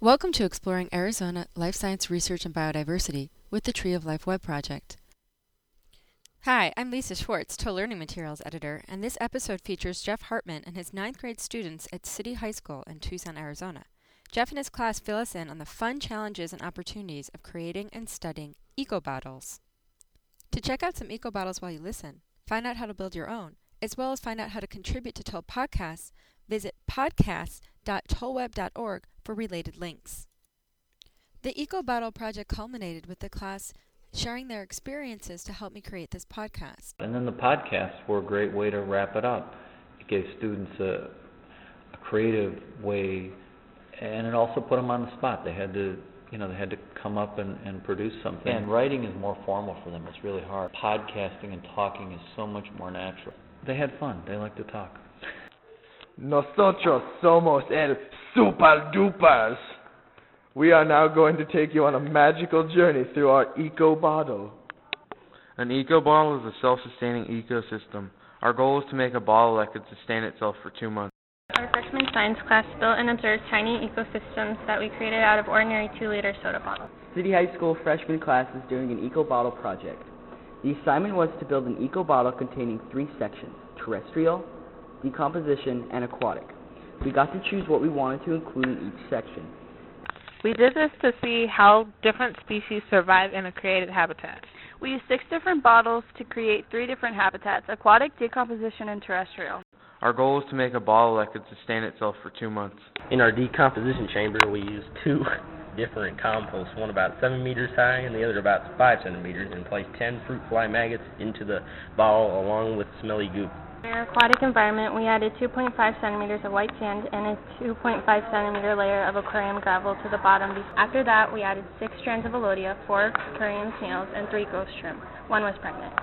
Welcome to Exploring Arizona Life Science Research and Biodiversity with the Tree of Life Web Project. Hi, I'm Lisa Schwartz, ToL Learning Materials Editor, and this episode features Jeff Hartman and his ninth grade students at City High School in Tucson, Arizona. Jeff and his class fill us in on the fun challenges and opportunities of creating and studying eco bottles. To check out some eco bottles while you listen, find out how to build your own, as well as find out how to contribute to ToL Podcasts, visit podcasts.tolweb.org for related links. The Eco Bottle project culminated with the class sharing their experiences to help me create this podcast. And then the podcasts were a great way to wrap it up. It gave students a, a creative way, and it also put them on the spot. They had to, you know, they had to come up and, and produce something. And writing is more formal for them. It's really hard. Podcasting and talking is so much more natural. They had fun. They like to talk. Nosotros somos el super dupers. We are now going to take you on a magical journey through our eco bottle. An eco bottle is a self-sustaining ecosystem. Our goal is to make a bottle that could sustain itself for two months. Our freshman science class built and observed tiny ecosystems that we created out of ordinary 2-liter soda bottles. City High School freshman class is doing an eco bottle project. The assignment was to build an eco bottle containing three sections, terrestrial, decomposition, and aquatic. We got to choose what we wanted to include in each section. We did this to see how different species survive in a created habitat. We used six different bottles to create three different habitats aquatic, decomposition, and terrestrial. Our goal is to make a bottle that could sustain itself for two months. In our decomposition chamber, we used two different composts, one about 7 meters high and the other about 5 centimeters, and placed 10 fruit fly maggots into the bottle along with smelly goop. In our aquatic environment, we added 2.5 centimeters of white sand and a 2.5 centimeter layer of aquarium gravel to the bottom. After that, we added six strands of elodea, four aquarium snails, and three ghost shrimp. One was pregnant.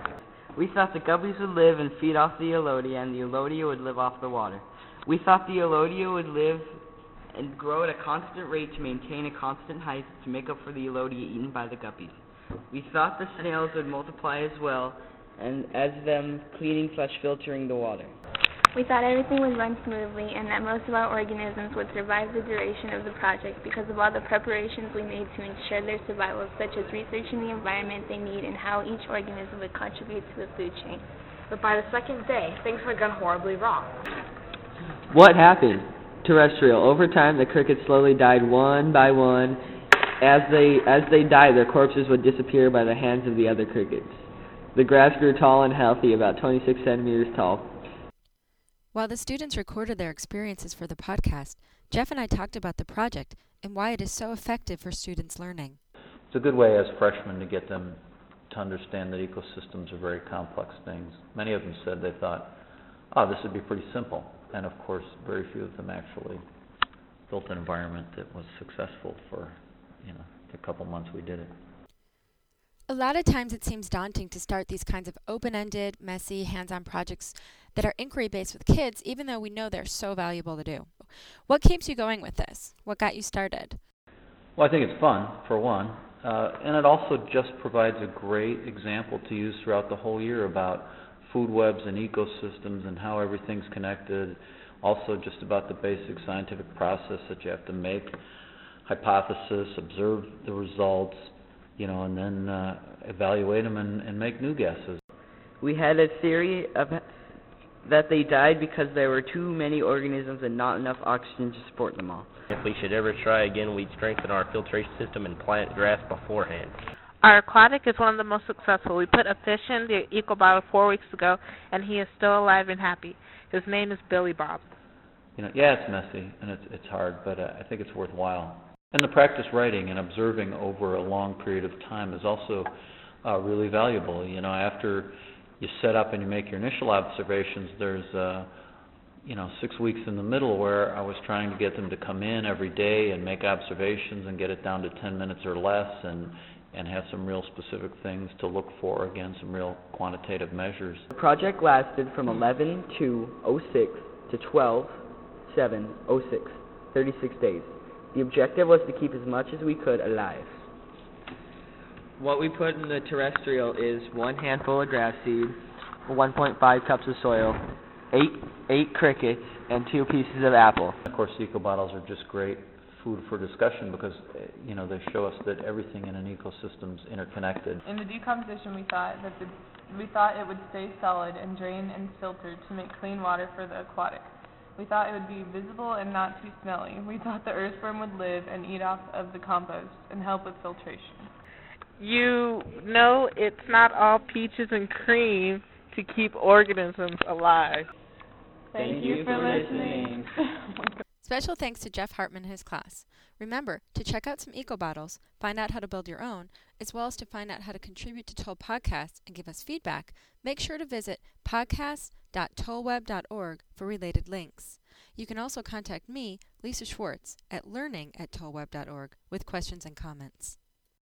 We thought the guppies would live and feed off the elodea, and the elodea would live off the water. We thought the elodea would live and grow at a constant rate to maintain a constant height to make up for the elodea eaten by the guppies. We thought the snails would multiply as well, and as them cleaning slash filtering the water. We thought everything would run smoothly and that most of our organisms would survive the duration of the project because of all the preparations we made to ensure their survival, such as researching the environment they need and how each organism would contribute to the food chain. But by the second day, things had gone horribly wrong. What happened? Terrestrial. Over time, the crickets slowly died one by one. As they as they died, their corpses would disappear by the hands of the other crickets. The grass grew tall and healthy, about 26 centimeters tall. While the students recorded their experiences for the podcast, Jeff and I talked about the project and why it is so effective for students learning. It's a good way as freshmen to get them to understand that ecosystems are very complex things. Many of them said they thought, oh, this would be pretty simple. And of course, very few of them actually built an environment that was successful for, you know, the couple months we did it. A lot of times it seems daunting to start these kinds of open ended, messy, hands on projects that are inquiry based with kids, even though we know they're so valuable to do. What keeps you going with this? What got you started? Well, I think it's fun, for one. Uh, and it also just provides a great example to use throughout the whole year about food webs and ecosystems and how everything's connected. Also, just about the basic scientific process that you have to make hypothesis, observe the results, you know, and then uh, evaluate them and, and make new guesses. We had a theory of that they died because there were too many organisms and not enough oxygen to support them all. If we should ever try again, we'd strengthen our filtration system and plant grass beforehand. Our aquatic is one of the most successful. We put a fish in the eco bottle four weeks ago, and he is still alive and happy. His name is Billy Bob. You know, yeah, it's messy and it's it's hard, but uh, I think it's worthwhile. And the practice writing and observing over a long period of time is also uh, really valuable. You know, after you set up and you make your initial observations, there's uh, you know six weeks in the middle where I was trying to get them to come in every day and make observations and get it down to 10 minutes or less and and have some real specific things to look for again some real quantitative measures. The project lasted from 11 to 06 to 12 7 06 36 days. The objective was to keep as much as we could alive. What we put in the terrestrial is one handful of grass seed, 1.5 cups of soil, eight eight crickets, and two pieces of apple. Of course, eco bottles are just great food for discussion because uh, you know they show us that everything in an ecosystem is interconnected. In the decomposition, we thought that the we thought it would stay solid and drain and filter to make clean water for the aquatic. We thought it would be visible and not too smelly. We thought the earthworm would live and eat off of the compost and help with filtration. You know it's not all peaches and cream to keep organisms alive. Thank, Thank you, you for listening. Special thanks to Jeff Hartman and his class. Remember to check out some eco bottles, find out how to build your own, as well as to find out how to contribute to ToL Podcasts and give us feedback. Make sure to visit podcast.tolweb.org for related links. You can also contact me, Lisa Schwartz, at learning at tolweb.org with questions and comments.